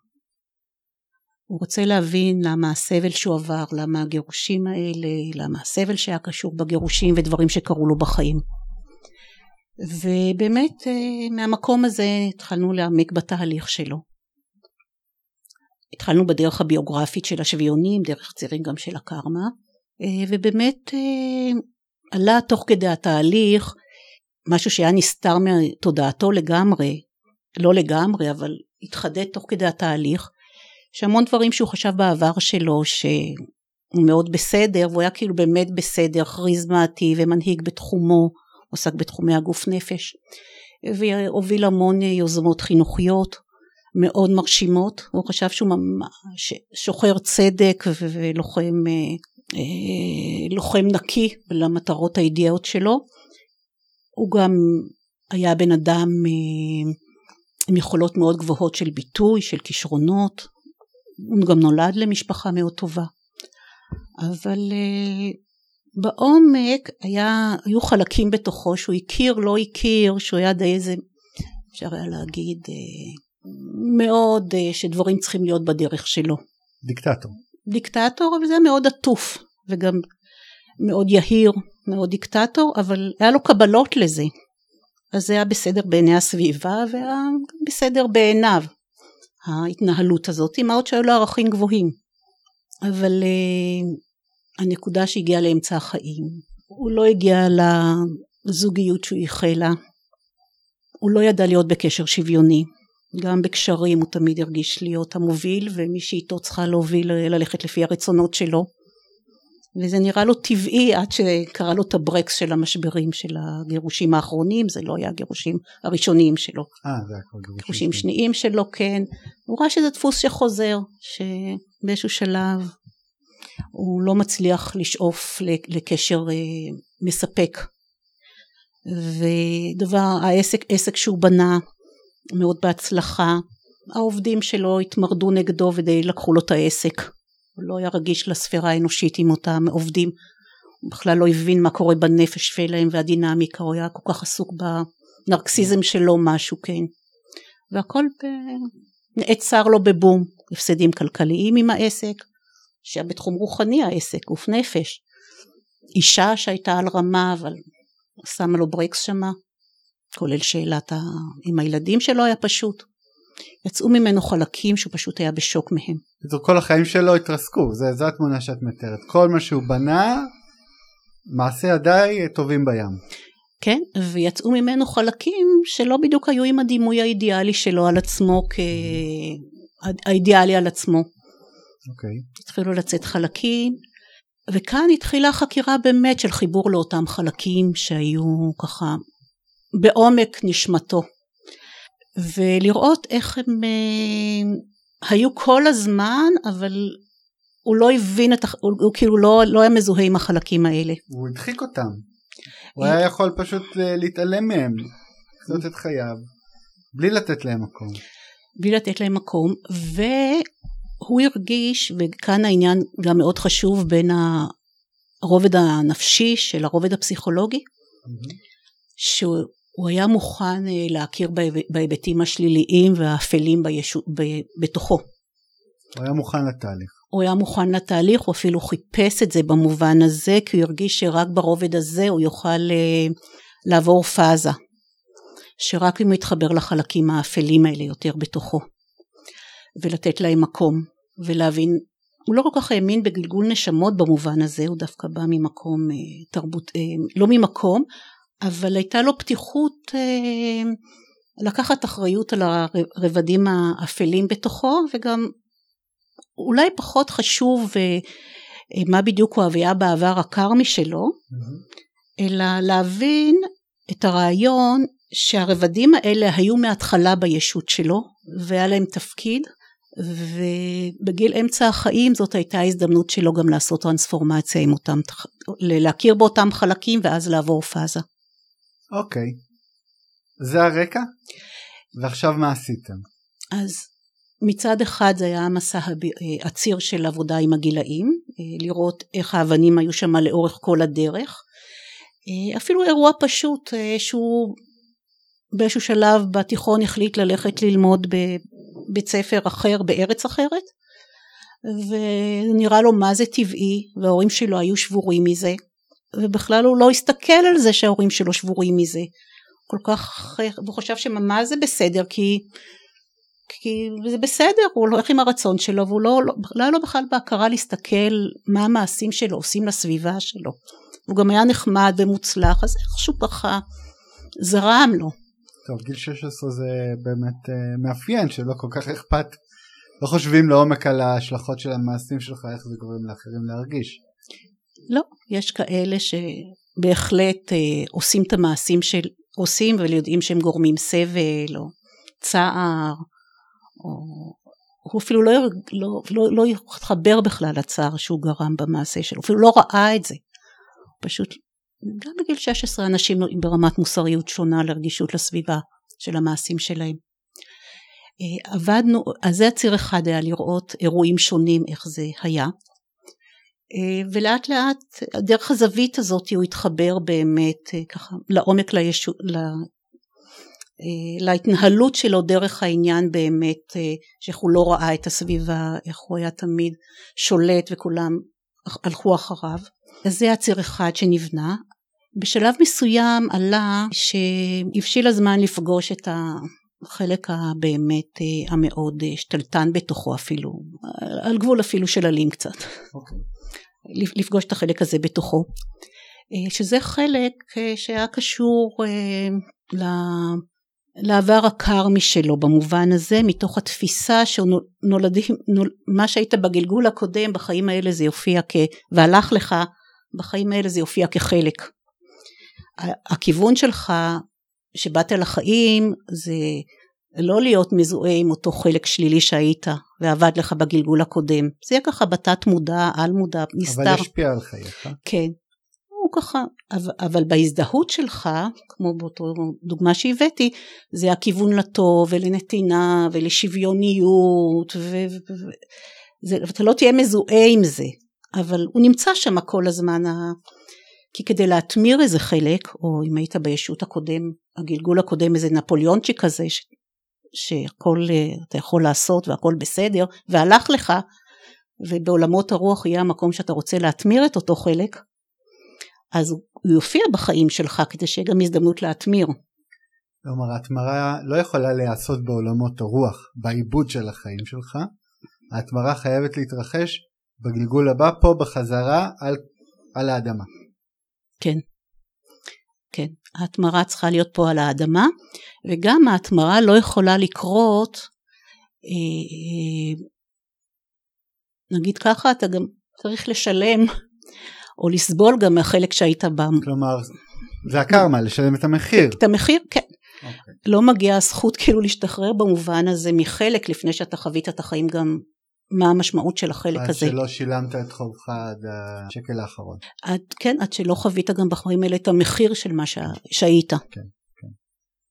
הוא רוצה להבין למה הסבל שהוא עבר, למה הגירושים האלה, למה הסבל שהיה קשור בגירושים ודברים שקרו לו בחיים. ובאמת אה, מהמקום הזה התחלנו להעמיק בתהליך שלו. התחלנו בדרך הביוגרפית של השביונים, דרך צירים גם של הקרמה, אה, ובאמת אה, עלה תוך כדי התהליך משהו שהיה נסתר מתודעתו לגמרי, לא לגמרי, אבל התחדד תוך כדי התהליך, שהמון דברים שהוא חשב בעבר שלו שהוא מאוד בסדר, והוא היה כאילו באמת בסדר, כריזמטי ומנהיג בתחומו, עוסק בתחומי הגוף נפש, והוביל המון יוזמות חינוכיות מאוד מרשימות, הוא חשב שהוא ממש שוחר צדק ולוחם אה, לוחם נקי למטרות האידיאות שלו. הוא גם היה בן אדם אה, עם יכולות מאוד גבוהות של ביטוי, של כישרונות, הוא גם נולד למשפחה מאוד טובה. אבל אה, בעומק היה, היו חלקים בתוכו שהוא הכיר, לא הכיר, שהוא היה די איזה, אפשר היה להגיד, מאוד שדברים צריכים להיות בדרך שלו. דיקטטור. דיקטטור, אבל זה היה מאוד עטוף, וגם מאוד יהיר, מאוד דיקטטור, אבל היה לו קבלות לזה. אז זה היה בסדר בעיני הסביבה, והיה בסדר בעיניו, ההתנהלות הזאת, מה עוד שהיו לו ערכים גבוהים. אבל uh, הנקודה שהגיעה לאמצע החיים, הוא לא הגיע לזוגיות שהוא ייחל לה, הוא לא ידע להיות בקשר שוויוני, גם בקשרים הוא תמיד הרגיש להיות המוביל ומי שאיתו צריכה להוביל ללכת לפי הרצונות שלו וזה נראה לו טבעי עד שקרה לו את הברקס של המשברים של הגירושים האחרונים זה לא היה הגירושים הראשוניים שלו. אה זה הכל גירושים. גירושים שניים שלו כן. הוא ראה שזה דפוס שחוזר שבאיזשהו שלב הוא לא מצליח לשאוף לקשר אה, מספק. ודבר העסק עסק שהוא בנה מאוד בהצלחה. העובדים שלו התמרדו נגדו ודי לקחו לו את העסק. הוא לא היה רגיש לספירה האנושית עם אותם עובדים. הוא בכלל לא הבין מה קורה בנפש שלהם והדינמיקה, הוא היה כל כך עסוק בנרקסיזם שלו משהו, כן. והכל ב... נעצר לו בבום, הפסדים כלכליים עם העסק, שהיה בתחום רוחני העסק, גוף נפש. אישה שהייתה על רמה אבל שמה לו ברקס שמה, כולל שאלת ה... אם הילדים שלו היה פשוט. יצאו ממנו חלקים שהוא פשוט היה בשוק מהם. כל החיים שלו התרסקו, זה, זו התמונה שאת מתארת. כל מה שהוא בנה, מעשה ידיי טובים בים. כן, ויצאו ממנו חלקים שלא בדיוק היו עם הדימוי האידיאלי שלו על עצמו, כ... האידיאלי על עצמו. אוקיי. Okay. התחילו לצאת חלקים, וכאן התחילה החקירה באמת של חיבור לאותם חלקים שהיו ככה בעומק נשמתו ולראות איך הם אה, היו כל הזמן אבל הוא לא הבין את, הוא, הוא כאילו לא, לא היה מזוהה עם החלקים האלה. הוא הדחיק אותם. הוא היה יכול פשוט להתעלם מהם, לחיות את חייו, בלי לתת להם מקום. בלי לתת להם מקום, והוא הרגיש, וכאן העניין גם מאוד חשוב בין הרובד הנפשי של הרובד הפסיכולוגי, mm-hmm. שהוא הוא היה מוכן אה, להכיר בהיבטים השליליים והאפלים בישו, ב, בתוכו. הוא היה מוכן לתהליך. הוא היה מוכן לתהליך, הוא אפילו חיפש את זה במובן הזה, כי הוא הרגיש שרק ברובד הזה הוא יוכל אה, לעבור פאזה. שרק אם הוא יתחבר לחלקים האפלים האלה יותר בתוכו. ולתת להם מקום, ולהבין, הוא לא כל כך האמין בגלגול נשמות במובן הזה, הוא דווקא בא ממקום אה, תרבות, לא ממקום, אבל הייתה לו פתיחות אה, לקחת אחריות על הרבדים האפלים בתוכו וגם אולי פחות חשוב אה, מה בדיוק הוא היה בעבר הקרמי שלו mm-hmm. אלא להבין את הרעיון שהרבדים האלה היו מההתחלה בישות שלו והיה להם תפקיד ובגיל אמצע החיים זאת הייתה הזדמנות שלו גם לעשות טרנספורמציה עם אותם, להכיר באותם חלקים ואז לעבור פאזה. אוקיי. זה הרקע? ועכשיו מה עשיתם? אז מצד אחד זה היה המסע הציר של עבודה עם הגילאים, לראות איך האבנים היו שם לאורך כל הדרך. אפילו אירוע פשוט שהוא באיזשהו שלב בתיכון החליט ללכת ללמוד בבית ספר אחר בארץ אחרת ונראה לו מה זה טבעי וההורים שלו היו שבורים מזה ובכלל הוא לא הסתכל על זה שההורים שלו שבורים מזה. כל כך הוא חשב שממה זה בסדר? כי כי זה בסדר הוא הולך עם הרצון שלו והוא לא, לא, לא בכלל בהכרה להסתכל מה המעשים שלו עושים לסביבה שלו. הוא גם היה נחמד ומוצלח אז איכשהו ככה זרם לו. טוב גיל 16 זה באמת uh, מאפיין שלא כל כך אכפת. לא חושבים לעומק על ההשלכות של המעשים שלך איך זה גורם לאחרים להרגיש. לא יש כאלה שבהחלט uh, עושים את המעשים של עושים ויודעים שהם גורמים סבל או צער או הוא אפילו לא, לא, לא, לא יתחבר בכלל לצער שהוא גרם במעשה שלו, אפילו לא ראה את זה. פשוט, גם בגיל 16 אנשים ברמת מוסריות שונה לרגישות לסביבה של המעשים שלהם. אה, עבדנו, אז זה הציר אחד היה לראות אירועים שונים איך זה היה. אה, ולאט לאט דרך הזווית הזאת הוא התחבר באמת אה, ככה לעומק לישו, אה, להתנהלות שלו דרך העניין באמת שאיך הוא לא ראה את הסביבה, איך הוא היה תמיד שולט וכולם הלכו אחריו. אז זה הציר אחד שנבנה. בשלב מסוים עלה שהבשיל הזמן לפגוש את החלק הבאמת המאוד שתלטן בתוכו אפילו, על גבול אפילו של אלים קצת. Okay. לפגוש את החלק הזה בתוכו. שזה חלק שהיה קשור לעבר הקר משלו במובן הזה מתוך התפיסה שנולדים נול, מה שהיית בגלגול הקודם בחיים האלה זה יופיע כ... והלך לך בחיים האלה זה יופיע כחלק. הכיוון שלך שבאת לחיים זה לא להיות מזוהה עם אותו חלק שלילי שהיית ועבד לך בגלגול הקודם זה יהיה ככה בתת מודע על מודע נסתר. אבל ישפיע על חייך. כן. ככה, אבל, אבל בהזדהות שלך, כמו באותו דוגמה שהבאתי, זה הכיוון לטוב ולנתינה ולשוויוניות, ואתה לא תהיה מזוהה עם זה, אבל הוא נמצא שם כל הזמן, ה... כי כדי להטמיר איזה חלק, או אם היית בישות הקודם, הגלגול הקודם איזה נפוליאונצ'יק כזה. שהכל אתה יכול לעשות והכל בסדר, והלך לך, ובעולמות הרוח יהיה המקום שאתה רוצה להטמיר את אותו חלק, אז הוא יופיע בחיים שלך כדי שיהיה גם הזדמנות להטמיר. כלומר ההתמרה לא יכולה להיעשות בעולמות הרוח, בעיבוד של החיים שלך, ההתמרה חייבת להתרחש בגלגול הבא פה בחזרה על, על האדמה. כן, כן, ההתמרה צריכה להיות פה על האדמה וגם ההתמרה לא יכולה לקרות אה, אה, נגיד ככה אתה גם צריך לשלם או לסבול גם מהחלק שהיית בה. כלומר, זה הקרמה, לשלם את המחיר. את המחיר, כן. Okay. אוקיי. לא מגיעה הזכות כאילו להשתחרר במובן הזה מחלק לפני שאתה חווית את החיים גם מה המשמעות של החלק עד הזה. עד שלא שילמת את חובך עד השקל האחרון. עד, כן, עד שלא חווית גם בחיים האלה את המחיר של מה שה, שהיית. כן, כן.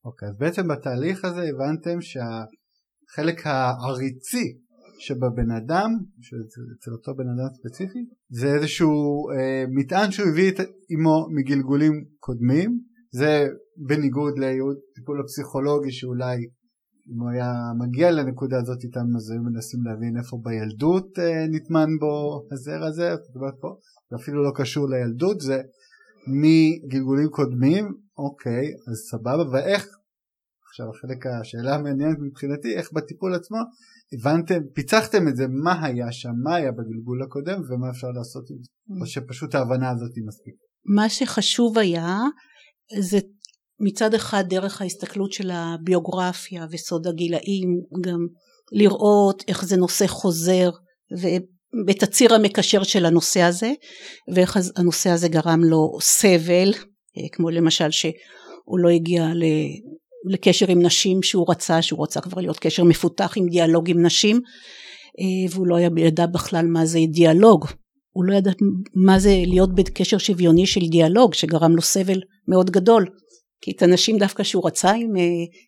אוקיי, אז בעצם בתהליך הזה הבנתם שהחלק העריצי שבבן אדם, אצל אותו בן אדם ספציפי, זה איזשהו אה, מטען שהוא הביא את, עמו מגלגולים קודמים, זה בניגוד לטיפול הפסיכולוגי שאולי אם הוא היה מגיע לנקודה הזאת איתם אז היו מנסים להבין איפה בילדות אה, נטמן בו הזר הזה, פה, זה אפילו לא קשור לילדות, זה מגלגולים קודמים, אוקיי, אז סבבה, ואיך עכשיו החלק השאלה המעניינת מבחינתי איך בטיפול עצמו הבנתם פיצחתם את זה מה היה שם מה היה בגלגול הקודם ומה אפשר לעשות עם זה או שפשוט ההבנה הזאת היא מספיק. מה שחשוב היה זה מצד אחד דרך ההסתכלות של הביוגרפיה וסוד הגילאים גם לראות איך זה נושא חוזר ואת הציר המקשר של הנושא הזה ואיך הנושא הזה גרם לו סבל כמו למשל שהוא לא הגיע לקשר עם נשים שהוא רצה, שהוא רצה כבר להיות קשר מפותח עם דיאלוג עם נשים אה, והוא לא ידע בכלל מה זה דיאלוג, הוא לא ידע מה זה להיות בקשר שוויוני של דיאלוג שגרם לו סבל מאוד גדול כי את הנשים דווקא שהוא רצה עם אה,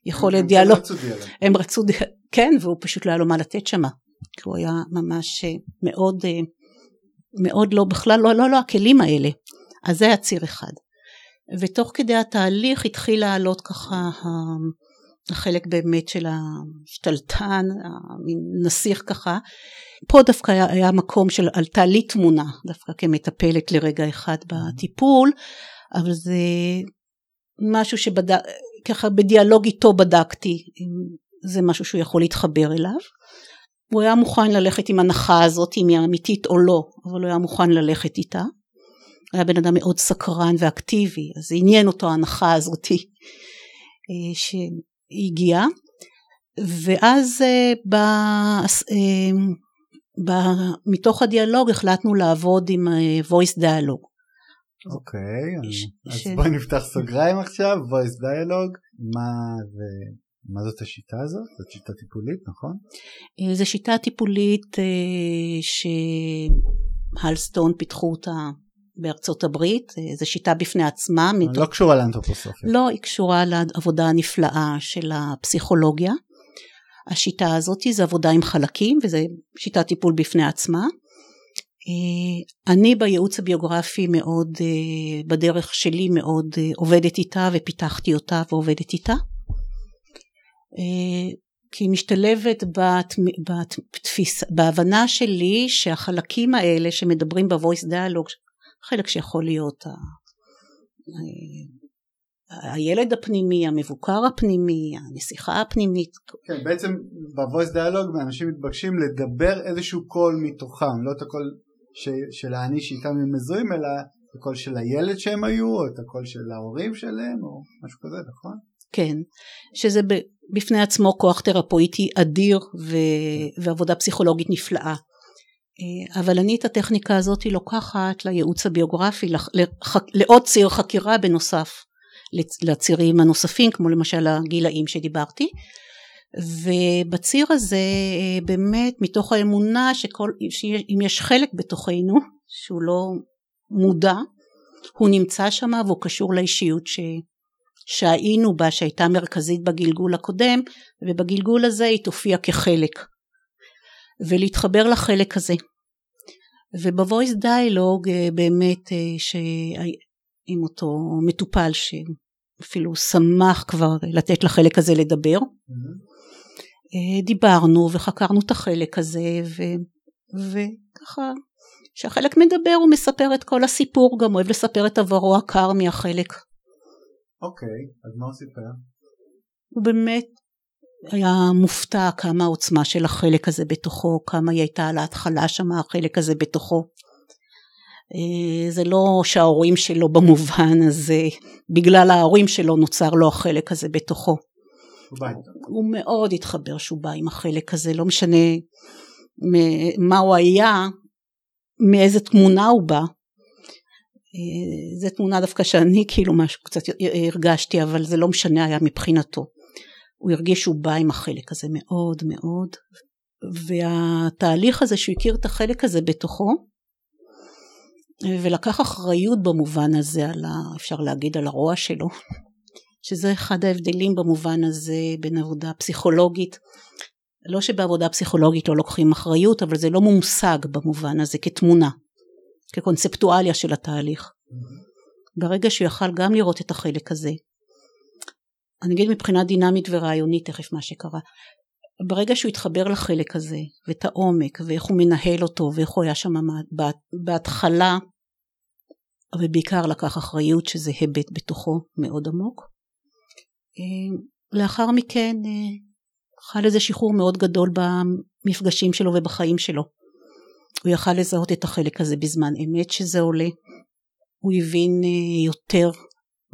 יכולת הם דיאלוג, רצו דיאלוג. הם רצו, ד- כן, והוא פשוט לא היה לו מה לתת שמה, כי הוא היה ממש אה, מאוד, אה, מאוד לא, בכלל לא, לא, לא הכלים האלה. אז זה היה ציר אחד. ותוך כדי התהליך התחיל לעלות ככה החלק באמת של השתלטן, המין נסיך ככה. פה דווקא היה, היה מקום של עלתה לי תמונה, דווקא כמטפלת לרגע אחד בטיפול, אבל זה משהו שבדק, ככה בדיאלוג איתו בדקתי אם זה משהו שהוא יכול להתחבר אליו. הוא היה מוכן ללכת עם הנחה הזאת אם היא אמיתית או לא, אבל הוא היה מוכן ללכת איתה. היה בן אדם מאוד סקרן ואקטיבי, אז עניין אותו ההנחה הזאתי אה, שהגיעה. ואז אה, ב, אה, ב, מתוך הדיאלוג החלטנו לעבוד עם voice dialogue. אוקיי, ש- אז- ש- אז בואי נפתח סוגריים עכשיו, voice dialogue, מה זה, מה זאת השיטה הזאת? זאת שיטה טיפולית, נכון? אה, זו שיטה טיפולית אה, שהלסטון פיתחו אותה בארצות הברית, אה, זו שיטה בפני עצמה. מתוך- לא קשורה לאנתרופוסופיה. לא, היא קשורה לעבודה הנפלאה של הפסיכולוגיה. השיטה הזאת זה עבודה עם חלקים וזה שיטת טיפול בפני עצמה. אה, אני בייעוץ הביוגרפי מאוד, אה, בדרך שלי מאוד אה, עובדת איתה ופיתחתי אותה ועובדת איתה. כי היא משתלבת בת, בתפיס, בהבנה שלי שהחלקים האלה שמדברים בvoice dialogue, חלק שיכול להיות ה- הילד הפנימי, המבקר הפנימי, הנסיכה הפנימית, כן, בעצם ב-voice dialogue אנשים מתבקשים לדבר איזשהו קול מתוכם, לא את הקול ש- של האני שאיתם הם מזוהים, אלא את הקול של הילד שהם היו, או את הקול של ההורים שלהם, או משהו כזה, נכון? כן, שזה בפני עצמו כוח תרפויטי אדיר ו- ועבודה פסיכולוגית נפלאה. אה, אבל אני את הטכניקה הזאת לוקחת לייעוץ הביוגרפי, לח- לח- לעוד ציר חקירה בנוסף לצ- לצירים הנוספים, כמו למשל הגילאים שדיברתי. ובציר הזה אה, באמת מתוך האמונה שכל, שאם יש חלק בתוכנו שהוא לא מודע, הוא נמצא שם והוא קשור לאישיות ש, שהיינו בה שהייתה מרכזית בגלגול הקודם ובגלגול הזה היא תופיע כחלק. ולהתחבר לחלק הזה. ובוויס דיאלוג אה, באמת אה, עם אותו מטופל שאפילו שמח כבר לתת לחלק הזה לדבר. אה, דיברנו וחקרנו את החלק הזה ו, וככה כשהחלק מדבר הוא מספר את כל הסיפור גם אוהב לספר את עברו הקר מהחלק אוקיי, אז מה הוא סיפר? הוא באמת היה מופתע כמה העוצמה של החלק הזה בתוכו, כמה היא הייתה על ההתחלה שם החלק הזה בתוכו. אה, זה לא שההורים שלו במובן הזה, בגלל ההורים שלו נוצר לו החלק הזה בתוכו. הוא בא איתו. הוא מאוד התחבר שהוא בא עם החלק הזה, לא משנה מה הוא היה, מאיזה תמונה הוא בא. אה, זו תמונה דווקא שאני כאילו משהו קצת הרגשתי אבל זה לא משנה היה מבחינתו. הוא הרגיש שהוא בא עם החלק הזה מאוד מאוד והתהליך הזה שהוא הכיר את החלק הזה בתוכו ולקח אחריות במובן הזה על ה, אפשר להגיד על הרוע שלו שזה אחד ההבדלים במובן הזה בין עבודה פסיכולוגית לא שבעבודה פסיכולוגית לא לוקחים אחריות אבל זה לא מושג במובן הזה כתמונה כקונספטואליה של התהליך. ברגע שהוא יכל גם לראות את החלק הזה, אני אגיד מבחינה דינמית ורעיונית תכף מה שקרה, ברגע שהוא התחבר לחלק הזה ואת העומק ואיך הוא מנהל אותו ואיך הוא היה שם בהתחלה ובעיקר לקח אחריות שזה היבט בתוכו מאוד עמוק. לאחר מכן חל איזה שחרור מאוד גדול במפגשים שלו ובחיים שלו. הוא יכל לזהות את החלק הזה בזמן אמת שזה עולה. הוא הבין יותר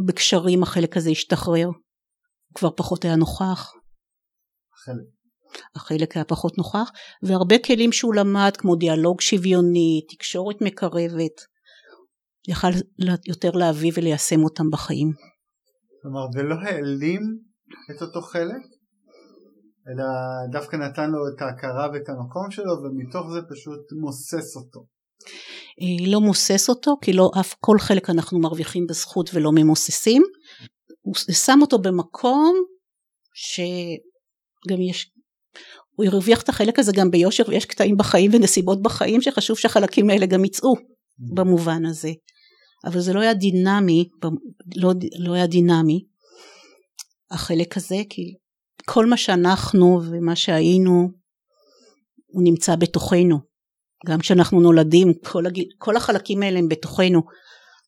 בקשרים החלק הזה השתחרר. הוא כבר פחות היה נוכח. החלק. החלק היה פחות נוכח. והרבה כלים שהוא למד כמו דיאלוג שוויוני, תקשורת מקרבת. יכל יותר להביא וליישם אותם בחיים. כלומר זה לא העלים את אותו חלק? אלא דווקא נתן לו את ההכרה ואת המקום שלו ומתוך זה פשוט מוסס אותו. לא מוסס אותו כי לא אף כל חלק אנחנו מרוויחים בזכות ולא ממוססים הוא שם אותו במקום שגם יש, הוא הרוויח את החלק הזה גם ביושר ויש קטעים בחיים ונסיבות בחיים שחשוב שהחלקים האלה גם יצאו במובן הזה. אבל זה לא היה דינמי, לא, לא היה דינמי החלק הזה כי כל מה שאנחנו ומה שהיינו הוא נמצא בתוכנו. גם כשאנחנו נולדים כל, הגיל, כל החלקים האלה הם בתוכנו.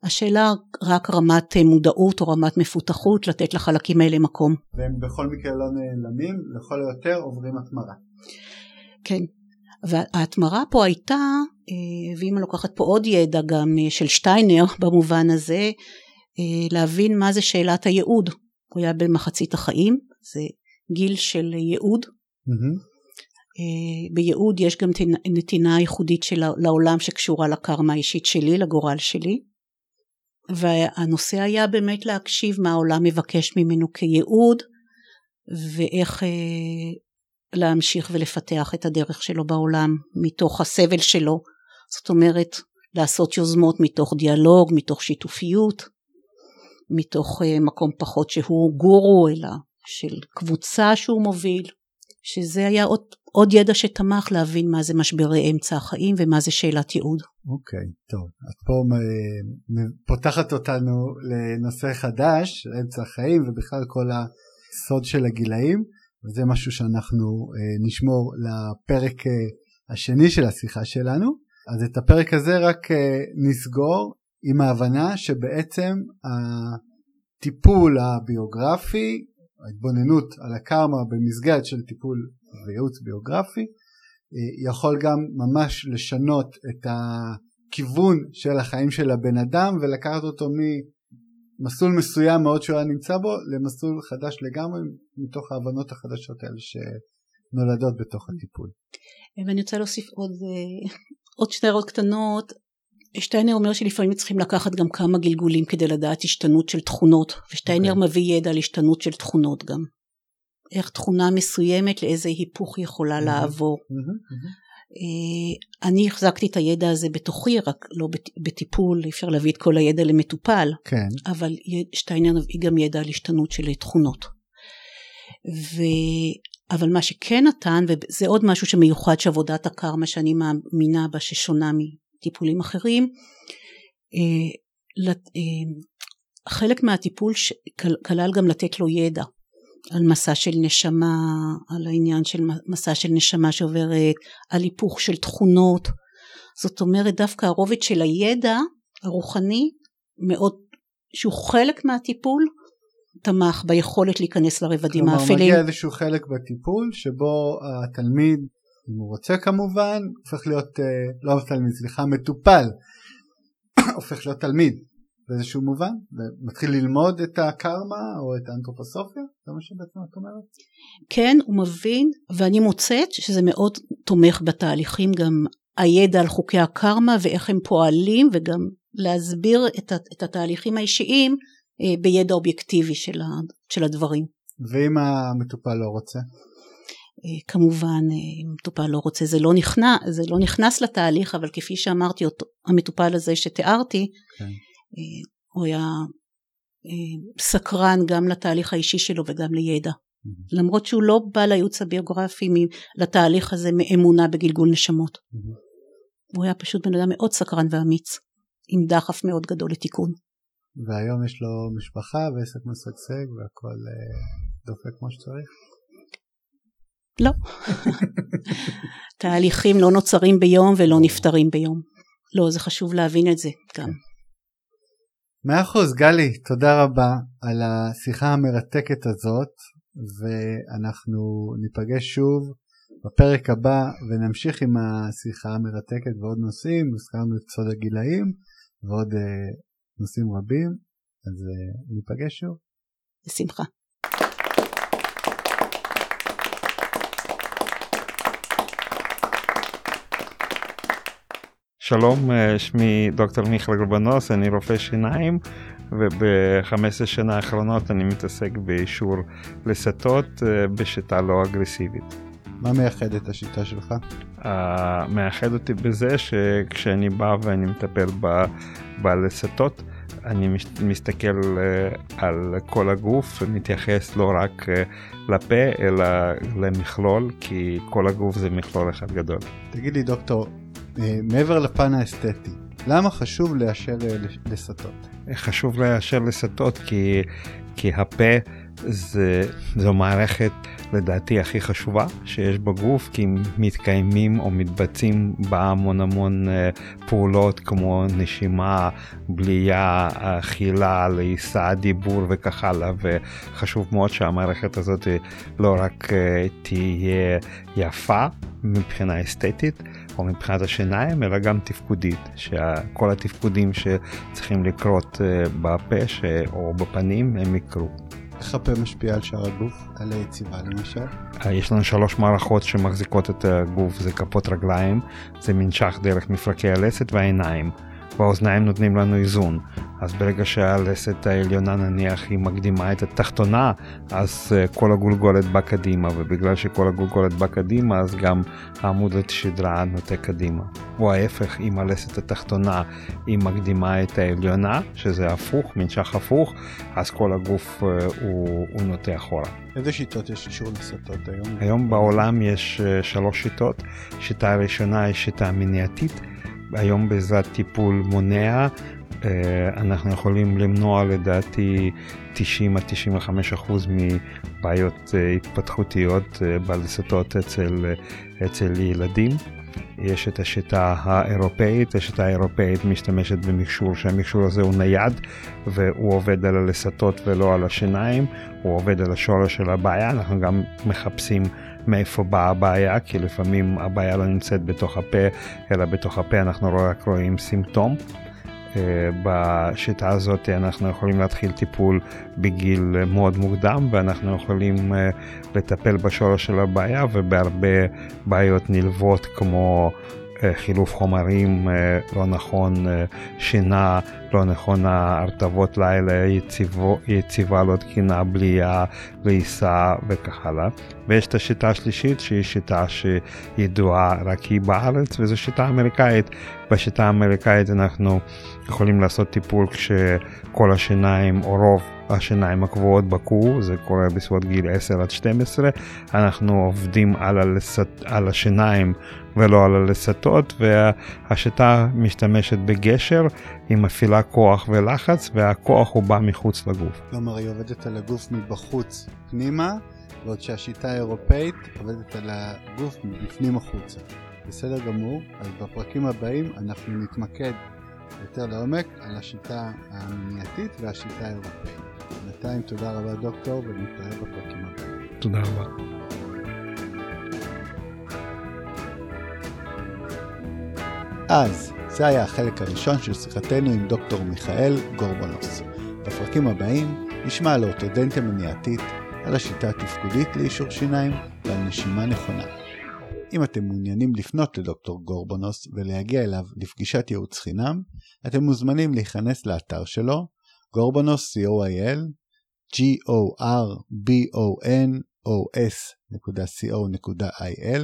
השאלה רק רמת מודעות או רמת מפותחות לתת לחלקים האלה מקום. והם בכל מקרה לא נעלמים, לכל היותר עוברים התמרה. כן, וההתמרה פה הייתה, אה, ואם אני לוקחת פה עוד ידע גם אה, של שטיינר במובן הזה, אה, להבין מה זה שאלת הייעוד. הוא היה במחצית החיים, זה גיל של ייעוד. Mm-hmm. בייעוד יש גם נתינה ייחודית של לעולם שקשורה לקרמה האישית שלי, לגורל שלי. והנושא היה באמת להקשיב מה העולם מבקש ממנו כייעוד ואיך להמשיך ולפתח את הדרך שלו בעולם מתוך הסבל שלו זאת אומרת לעשות יוזמות מתוך דיאלוג מתוך שיתופיות מתוך אה, מקום פחות שהוא גורו אלא של קבוצה שהוא מוביל שזה היה עוד, עוד ידע שתמך להבין מה זה משברי אמצע החיים ומה זה שאלת ייעוד. אוקיי, okay, טוב. את פה פותחת אותנו לנושא חדש, אמצע החיים ובכלל כל הסוד של הגילאים, וזה משהו שאנחנו אה, נשמור לפרק אה, השני של השיחה שלנו. אז את הפרק הזה רק אה, נסגור עם ההבנה שבעצם הטיפול הביוגרפי ההתבוננות על הקרמה במסגרת של טיפול וייעוץ ביוגרפי יכול גם ממש לשנות את הכיוון של החיים של הבן אדם ולקחת אותו ממסלול מסוים מאוד שהוא היה נמצא בו למסלול חדש לגמרי מתוך ההבנות החדשות האלה שנולדות בתוך הטיפול. ואני רוצה להוסיף עוד, אה, עוד שתי הערות קטנות שטיינר אומר שלפעמים צריכים לקחת גם כמה גלגולים כדי לדעת השתנות של תכונות ושטיינר okay. אוקיי. מביא ידע על השתנות של תכונות גם. איך תכונה מסוימת לאיזה היפוך יכולה mm-hmm. לעבור. Mm-hmm. Mm-hmm. אני החזקתי את הידע הזה בתוכי רק לא בטיפול אי אפשר להביא את כל הידע למטופל כן. אבל שטיינר מביא גם ידע על השתנות של תכונות. ו... אבל מה שכן נתן וזה עוד משהו שמיוחד שעבודת הקרמה שאני מאמינה בה ששונה טיפולים אחרים אה, אה, חלק מהטיפול כלל גם לתת לו ידע על מסע של נשמה, על העניין של מסע של נשמה שעוברת, על היפוך של תכונות. זאת אומרת דווקא הרובד של הידע הרוחני מאוד, שהוא חלק מהטיפול, תמך ביכולת להיכנס לרבדים האפלים. כלומר מגיע איזשהו חלק בטיפול שבו התלמיד אם הוא רוצה כמובן, הופך להיות, אה, לא תלמיד, סליחה, מטופל, הופך להיות תלמיד באיזשהו מובן, ומתחיל ללמוד את הקרמה או את האנתרופוסופיה, זה מה שבעצם את אומרת? כן, הוא מבין, ואני מוצאת שזה מאוד תומך בתהליכים, גם הידע על חוקי הקרמה ואיך הם פועלים, וגם להסביר את, את התהליכים האישיים אה, בידע אובייקטיבי של, ה, של הדברים. ואם המטופל לא רוצה? אה, כמובן אם אה, מטופל לא רוצה זה לא נכנס, זה לא נכנס לתהליך אבל כפי שאמרתי אותו, המטופל הזה שתיארתי כן. אה, הוא היה סקרן גם לתהליך האישי שלו וגם לידע mm-hmm. למרות שהוא לא בא לייעוץ הביוגרפי לתהליך הזה מאמונה בגלגול נשמות mm-hmm. הוא היה פשוט בן אדם מאוד סקרן ואמיץ עם דחף מאוד גדול לתיקון והיום יש לו משפחה ועסק משגשג והכל דופק כמו שצריך לא. תהליכים לא נוצרים ביום ולא נפתרים ביום. לא, זה חשוב להבין את זה גם. מאה אחוז, גלי, תודה רבה על השיחה המרתקת הזאת, ואנחנו ניפגש שוב בפרק הבא ונמשיך עם השיחה המרתקת ועוד נושאים, הזכרנו את סוד הגילאים ועוד uh, נושאים רבים, אז uh, ניפגש שוב. בשמחה. שלום, אה, שמי דוקטור מיכאל גרבנוס, אני רופא שיניים וב-15 שנה האחרונות אני מתעסק באישור לסטות אה, בשיטה לא אגרסיבית. מה מייחד את השיטה שלך? Uh, מייחד אותי בזה שכשאני בא ואני מטפל בלסטות, אני מסתכל על כל הגוף ומתייחס לא רק לפה אלא למכלול, כי כל הגוף זה מכלול אחד גדול. תגיד לי דוקטור, מעבר לפן האסתטי, למה חשוב לאשר לסטות? חשוב לאשר לסטות כי, כי הפה זה, זו מערכת לדעתי הכי חשובה שיש בגוף כי מתקיימים או מתבצעים בה המון המון אה, פעולות כמו נשימה, בלייה, אכילה, לעיסה, דיבור וכך הלאה ושחשוב מאוד שהמערכת הזאת לא רק אה, תהיה יפה מבחינה אסתטית או מבחינת השיניים אלא גם תפקודית שכל התפקודים שצריכים לקרות אה, בפה או בפנים הם יקרו. איך הפה משפיע על שאר הגוף? על היציבה למשל? אה, יש לנו שלוש מערכות שמחזיקות את הגוף, זה כפות רגליים, זה מנשך דרך מפרקי הלסת והעיניים. והאוזניים נותנים לנו איזון. אז ברגע שהלסת העליונה נניח היא מקדימה את התחתונה, אז uh, כל הגולגולת בא קדימה, ובגלל שכל הגולגולת בא קדימה, אז גם העמוד השדרה נוטה קדימה. או ההפך, אם הלסת התחתונה היא מקדימה את העליונה, שזה הפוך, מנשך הפוך, אז כל הגוף uh, הוא, הוא נוטה אחורה. איזה שיטות יש אישור לסטות היום? היום בעולם יש uh, שלוש שיטות. שיטה הראשונה היא שיטה מניעתית. היום בעזרת טיפול מונע אה, אנחנו יכולים למנוע לדעתי 90 עד 95 אחוז מבעיות אה, התפתחותיות אה, בלסתות אצל, אצל ילדים. יש את השיטה האירופאית, השיטה האירופאית משתמשת במכשור שהמכשור הזה הוא נייד והוא עובד על הלסתות ולא על השיניים, הוא עובד על השורש של הבעיה, אנחנו גם מחפשים מאיפה באה הבעיה, כי לפעמים הבעיה לא נמצאת בתוך הפה, אלא בתוך הפה אנחנו רק רואים סימפטום. אה, בשיטה הזאת אנחנו יכולים להתחיל טיפול בגיל מאוד מוקדם ואנחנו יכולים אה, לטפל בשורש של הבעיה ובהרבה בעיות נלוות כמו חילוף חומרים אה, לא נכון, אה, שינה לא נכונה, הרטבות לילה, יציבו, יציבה לא תקינה, בלייה, לעיסה וכך הלאה. ויש את השיטה השלישית שהיא שיטה שידועה רק היא בארץ וזו שיטה אמריקאית. בשיטה האמריקאית אנחנו יכולים לעשות טיפול כשכל השיניים או רוב השיניים הקבועות בקור, זה קורה בסביבות גיל 10 עד 12, אנחנו עובדים על, הלסת, על השיניים ולא על הלסתות, והשיטה משתמשת בגשר, היא מפעילה כוח ולחץ, והכוח הוא בא מחוץ לגוף. כלומר, היא עובדת על הגוף מבחוץ פנימה, בעוד שהשיטה האירופאית עובדת על הגוף מבפנים החוצה. בסדר גמור, אז בפרקים הבאים אנחנו נתמקד יותר לעומק על השיטה המניעתית והשיטה האירופאית. בינתיים תודה רבה דוקטור ונתראה בפרקים הבאים. תודה רבה. אז, זה היה החלק הראשון של שיחתנו עם דוקטור מיכאל גורבונוס. בפרקים הבאים נשמע על אורתודנטיה מניעתית, על השיטה התפקודית לאישור שיניים ועל נשימה נכונה. אם אתם מעוניינים לפנות לדוקטור גורבונוס ולהגיע אליו לפגישת ייעוץ חינם, אתם מוזמנים להיכנס לאתר שלו, גורבונוס co.il, g-o-r-b-o-n-o-s.co.il,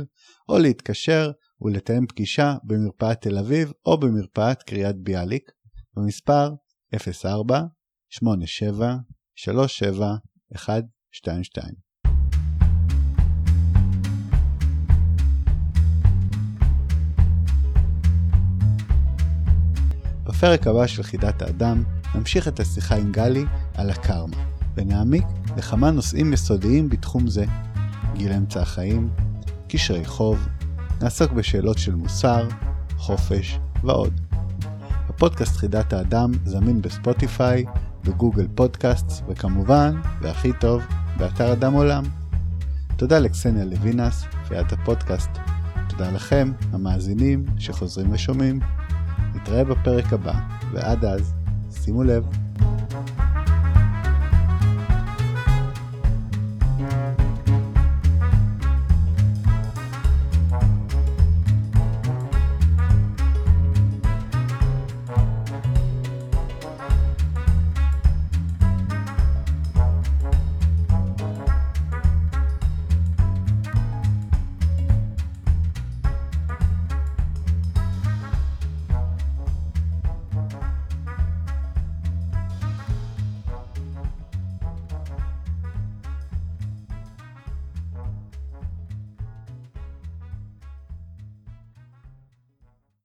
או להתקשר ולתאם פגישה במרפאת תל אביב או במרפאת קריית ביאליק, במספר 04 87 37 122. בפרק הבא של חידת האדם נמשיך את השיחה עם גלי על הקרמה, ונעמיק לכמה נושאים יסודיים בתחום זה, גיל אמצע החיים, קשרי חוב, נעסוק בשאלות של מוסר, חופש ועוד. הפודקאסט חידת האדם זמין בספוטיפיי, בגוגל פודקאסט, וכמובן, והכי טוב, באתר אדם עולם. תודה לקסניה לוינס, פיית הפודקאסט. תודה לכם, המאזינים, שחוזרים ושומעים. נתראה בפרק הבא, ועד אז, Simuleb.